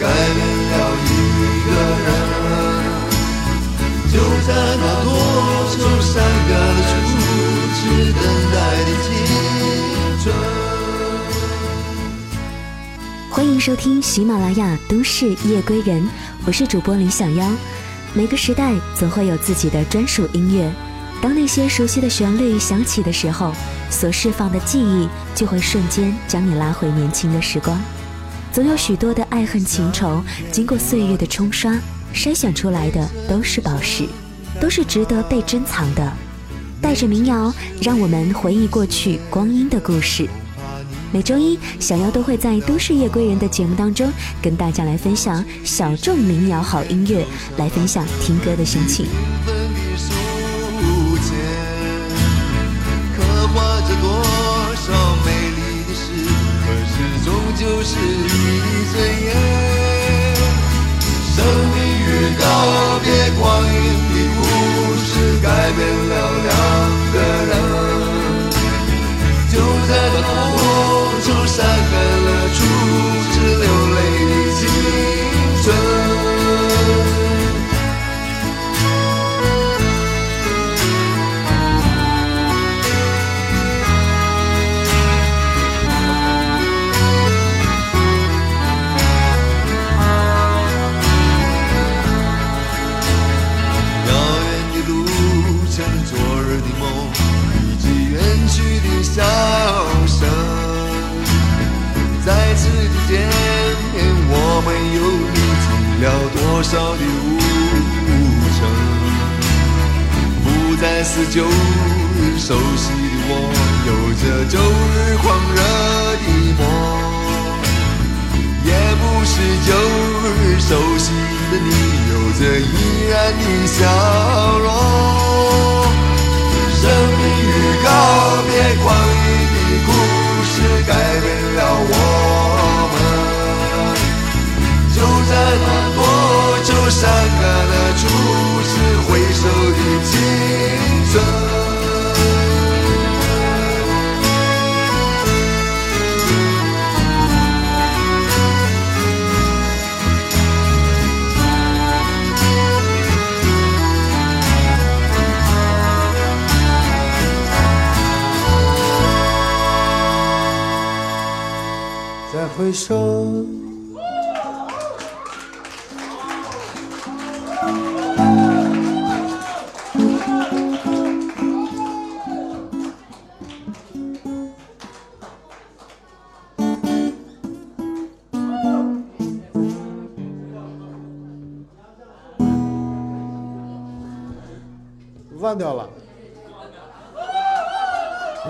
改变了一个人。就在那多愁善感的初次等待的青春。欢迎收听喜马拉雅都市夜归人，我是主播李小妖。每个时代总会有自己的专属音乐，当那些熟悉的旋律响起的时候，所释放的记忆就会瞬间将你拉回年轻的时光。总有许多的爱恨情仇，经过岁月的冲刷，筛选出来的都是宝石，都是值得被珍藏的。带着民谣，让我们回忆过去光阴的故事。每周一，小妖都会在《都市夜归人》的节目当中，跟大家来分享小众民谣好音乐，来分享听歌的心情。是终究是一尊严。生命与告别，光阴的故事，改变了两个人。就在那无处山根笑声。再次的见面，我们又历经了多少的路程？不再是旧日熟悉的我，有着旧日狂热的梦。也不是旧日熟悉的你，有着依然的笑容。生命与告别，光阴的故事，改变了我们。就在那多愁善感的初次回首的青春。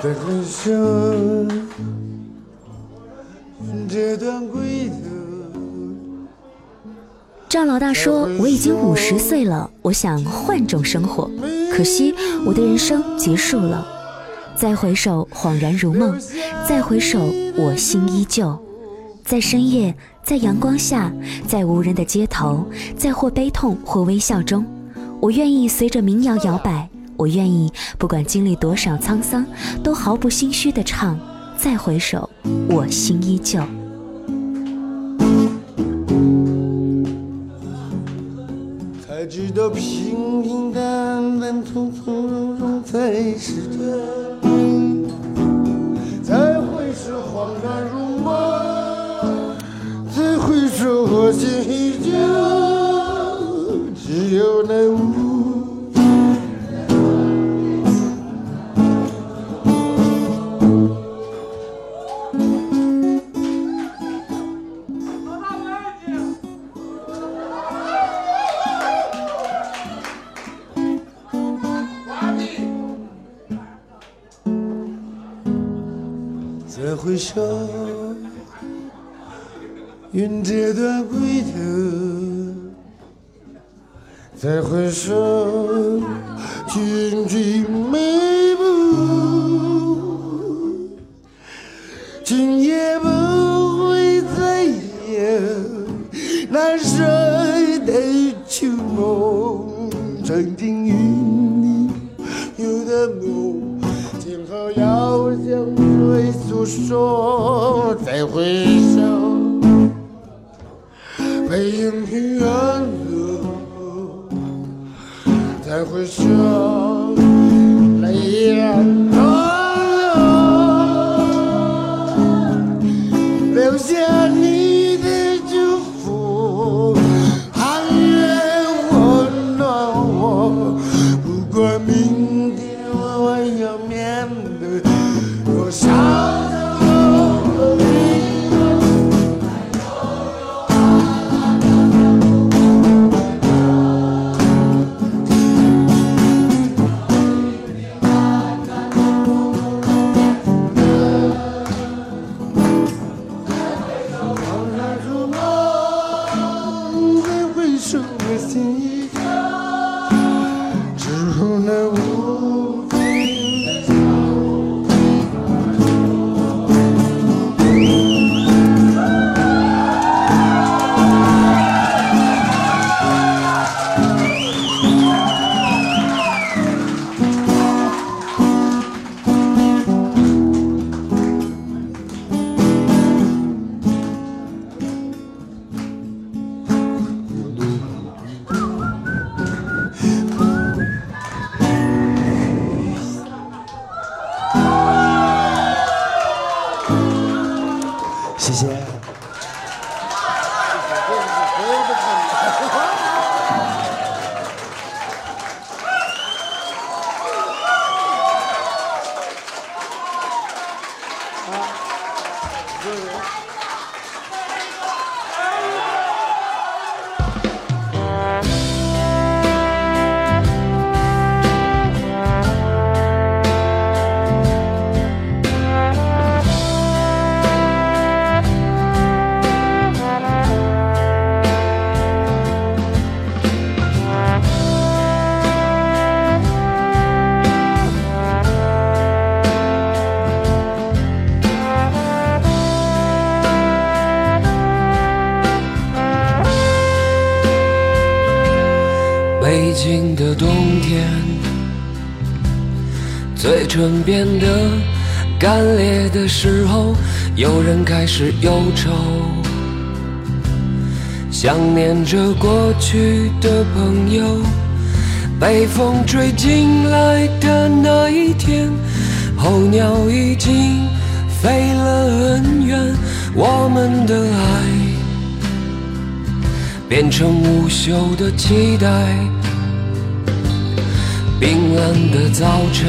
再回首。老大说：“我已经五十岁了，我想换种生活，可惜我的人生结束了。再回首，恍然如梦；再回首，我心依旧。在深夜，在阳光下，在无人的街头，在或悲痛或微笑中，我愿意随着民谣摇摆。我愿意，不管经历多少沧桑，都毫不心虚地唱：再回首，我心依旧。”知道平平淡淡、从从容容才是真。再回首，恍然如梦；再回首，我心依旧。只有那云阶段归途再回首再回首。背影已远走，再回首，心已凉，只能无人开始忧愁，想念着过去的朋友。被风吹进来的那一天，候鸟已经飞了很远，我们的爱。变成无休的期待。冰冷的早晨，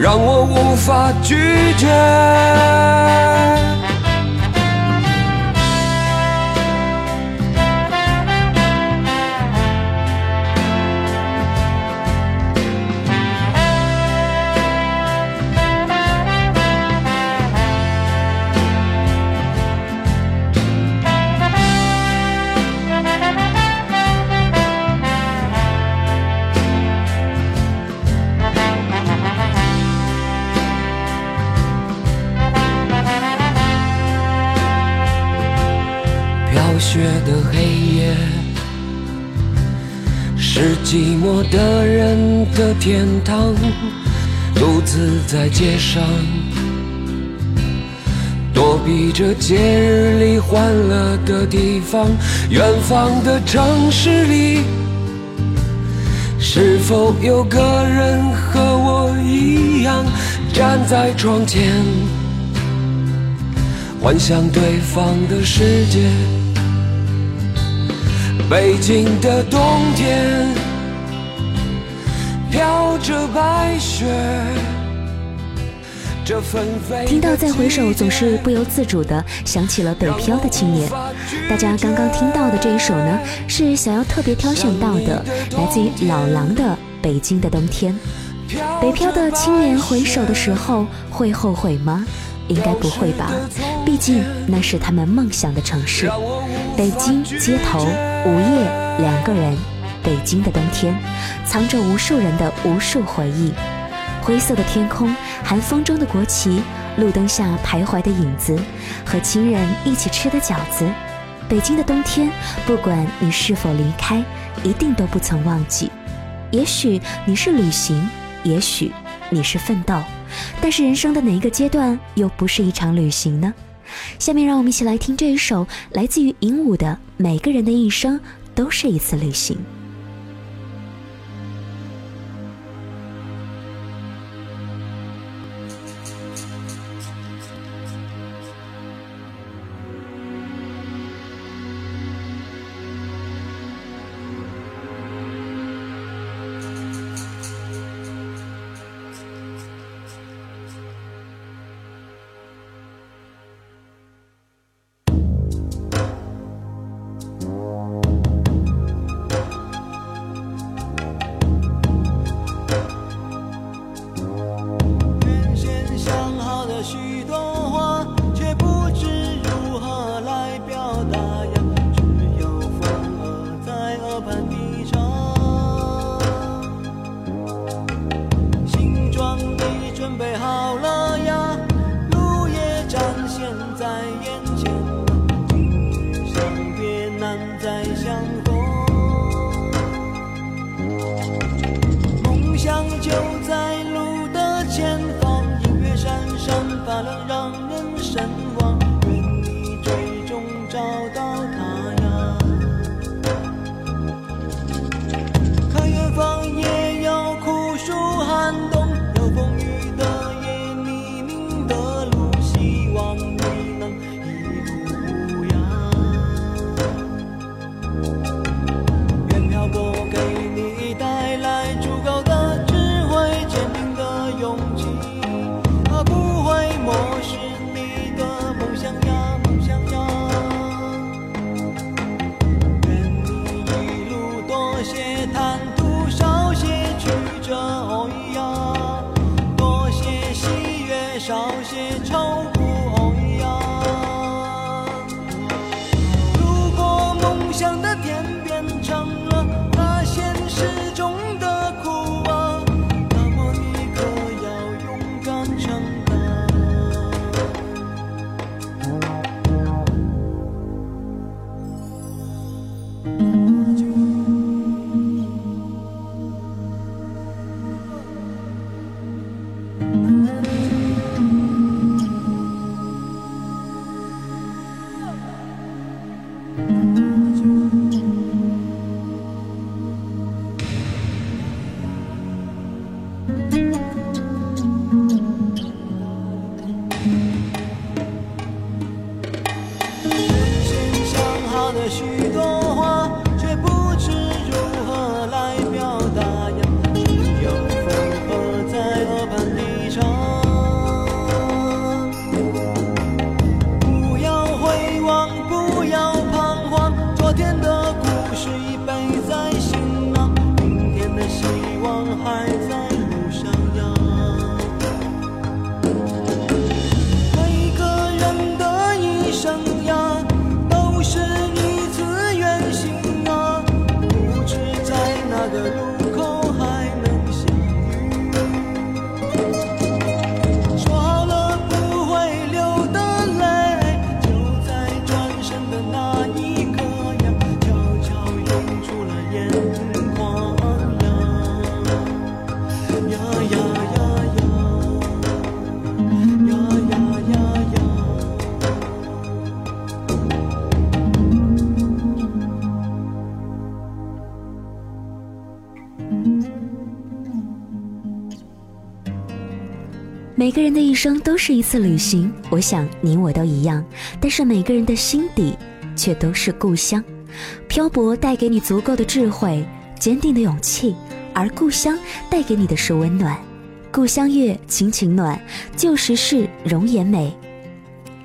让我无法拒绝。的天堂，独自在街上，躲避着节日里欢乐的地方。远方的城市里，是否有个人和我一样站在窗前，幻想对方的世界？北京的冬天，飘着白雪。听到再回首，总是不由自主的想起了北漂的青年。大家刚刚听到的这一首呢，是想要特别挑选到的，来自于老狼的《北京的冬天》。北漂的青年回首的时候，会后悔吗？应该不会吧，毕竟那是他们梦想的城市。北京街头。午夜，两个人，北京的冬天，藏着无数人的无数回忆。灰色的天空，寒风中的国旗，路灯下徘徊的影子，和亲人一起吃的饺子。北京的冬天，不管你是否离开，一定都不曾忘记。也许你是旅行，也许你是奋斗，但是人生的哪一个阶段又不是一场旅行呢？下面让我们一起来听这一首来自于银武的《每个人的一生都是一次旅行》。Mm-hmm. 每个人的一生都是一次旅行，我想你我都一样。但是每个人的心底却都是故乡。漂泊带给你足够的智慧、坚定的勇气，而故乡带给你的是温暖。故乡月，情情暖，旧时事，容颜美。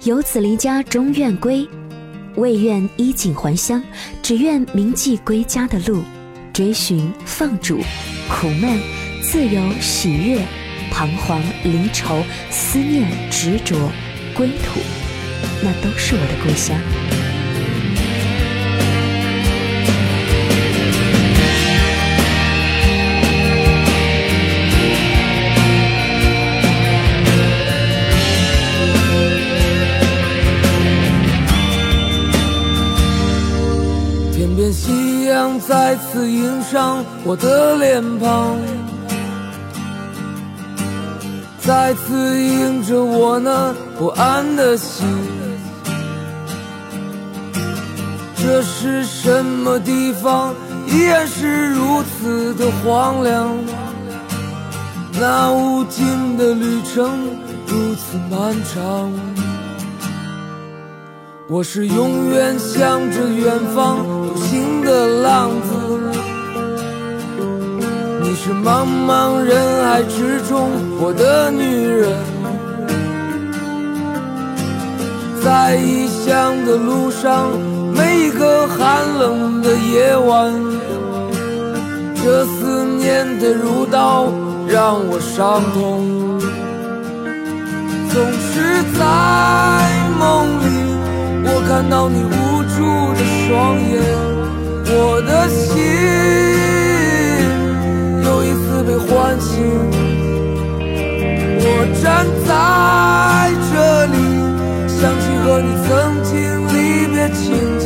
游子离家终愿归，未愿衣锦还乡，只愿铭记归家的路。追寻放逐，苦闷，自由，喜悦。彷徨、离愁、思念、执着、归途，那都是我的故乡。天边夕阳再次映上我的脸庞。再次映着我那不安的心，这是什么地方？依然是如此的荒凉。那无尽的旅程如此漫长，我是永远向着远方独行的浪子。是茫茫人海之中我的女人，在异乡的路上，每一个寒冷的夜晚，这思念的如刀让我伤痛。总是在梦里，我看到你无助的双眼，我的心。被唤醒，我站在这里，想起和你曾经离别情景。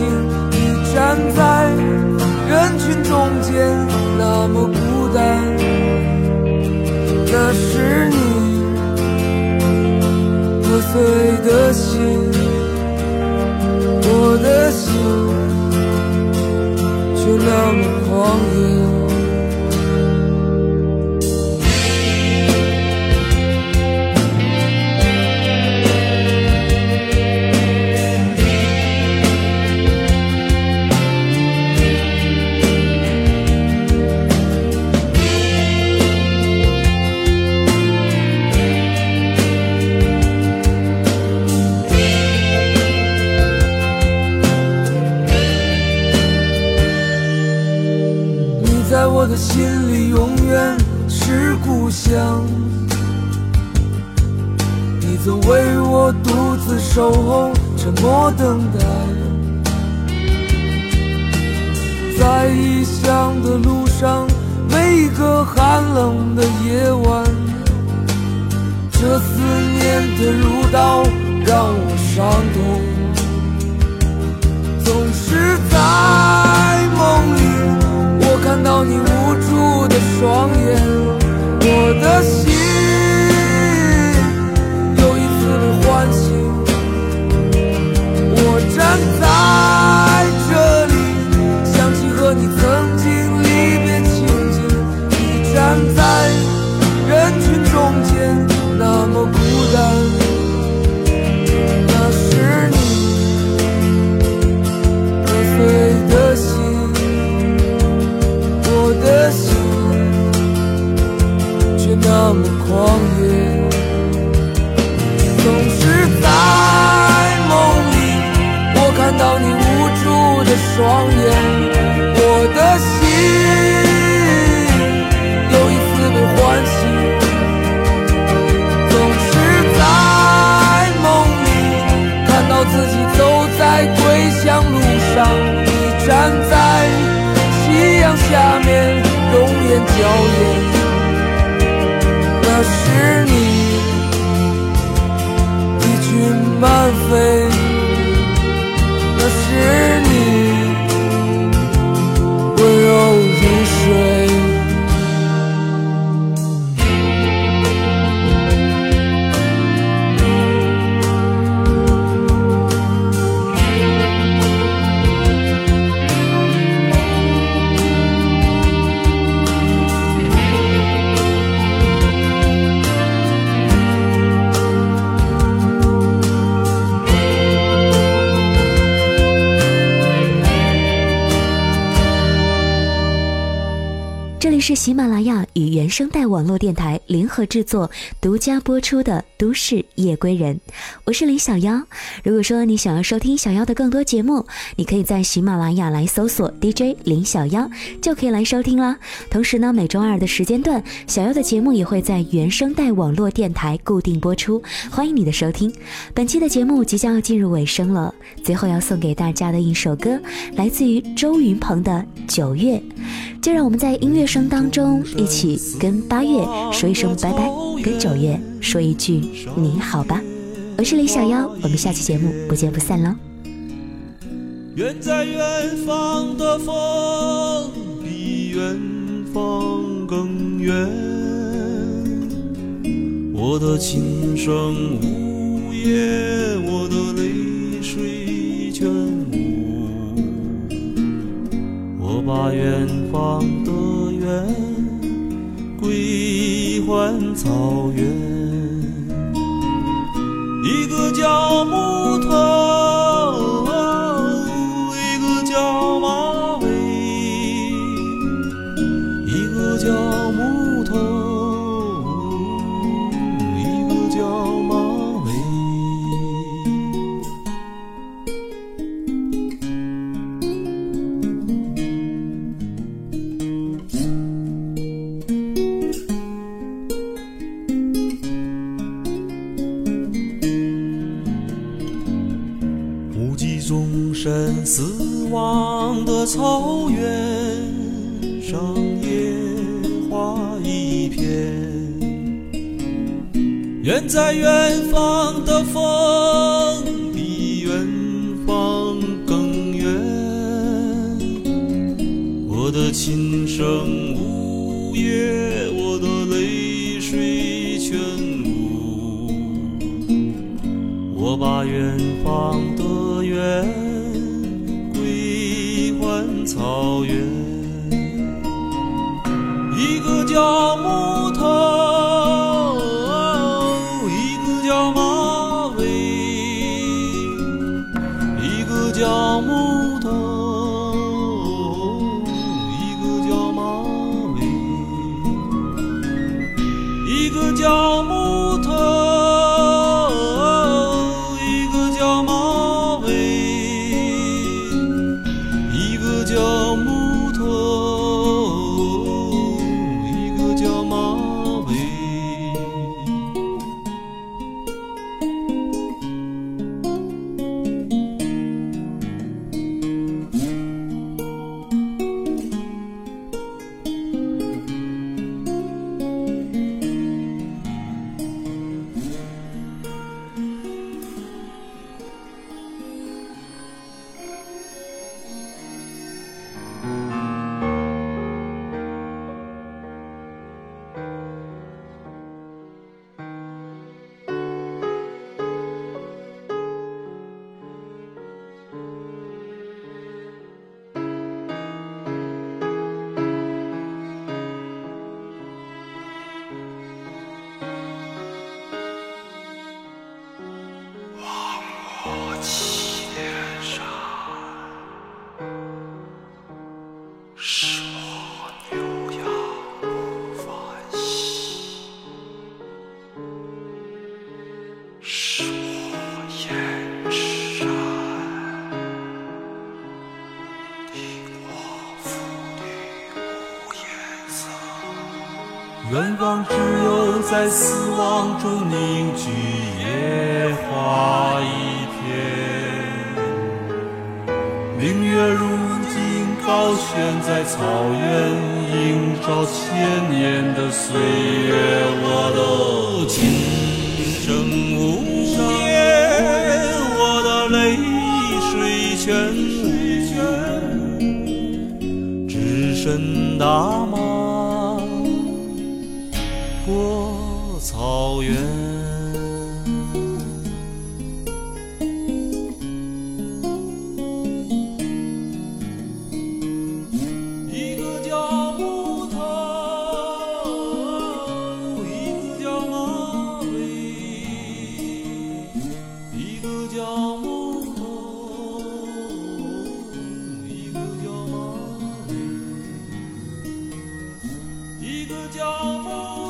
你站在人群中间，那么孤单。那是你破碎的心，我的心却那么狂野。上，每一个寒冷的夜晚，这思念的如刀让我伤痛。总是在梦里，我看到你无助的双眼，我的心容颜，那是你一群漫飞。这里是喜马拉雅与原声带网络电台联合制作、独家播出的《都市夜归人》，我是林小妖。如果说你想要收听小妖的更多节目，你可以在喜马拉雅来搜索 DJ 林小妖，就可以来收听啦。同时呢，每周二的时间段，小妖的节目也会在原声带网络电台固定播出，欢迎你的收听。本期的节目即将要进入尾声了，最后要送给大家的一首歌，来自于周云鹏的《九月》。就让我们在音乐声当中，一起跟八月说一声拜拜，跟九月说一句你好吧。我是李小妖，我们下期节目不见不散喽。远在远方的风比远方更远，我的琴声呜咽，我的泪水全无，我把远。方归还草原，一个叫木头，死亡的草原上，野花一片。远在远方的风，比远方更远。我的琴声呜咽，我的泪水全无。我把远方的远。草原，一个叫木远方只有在死亡中凝聚野花一片，明月如今高悬在草原，映照千年的岁月。我的琴声无言，我的泪水全无，只剩大漠。的脚步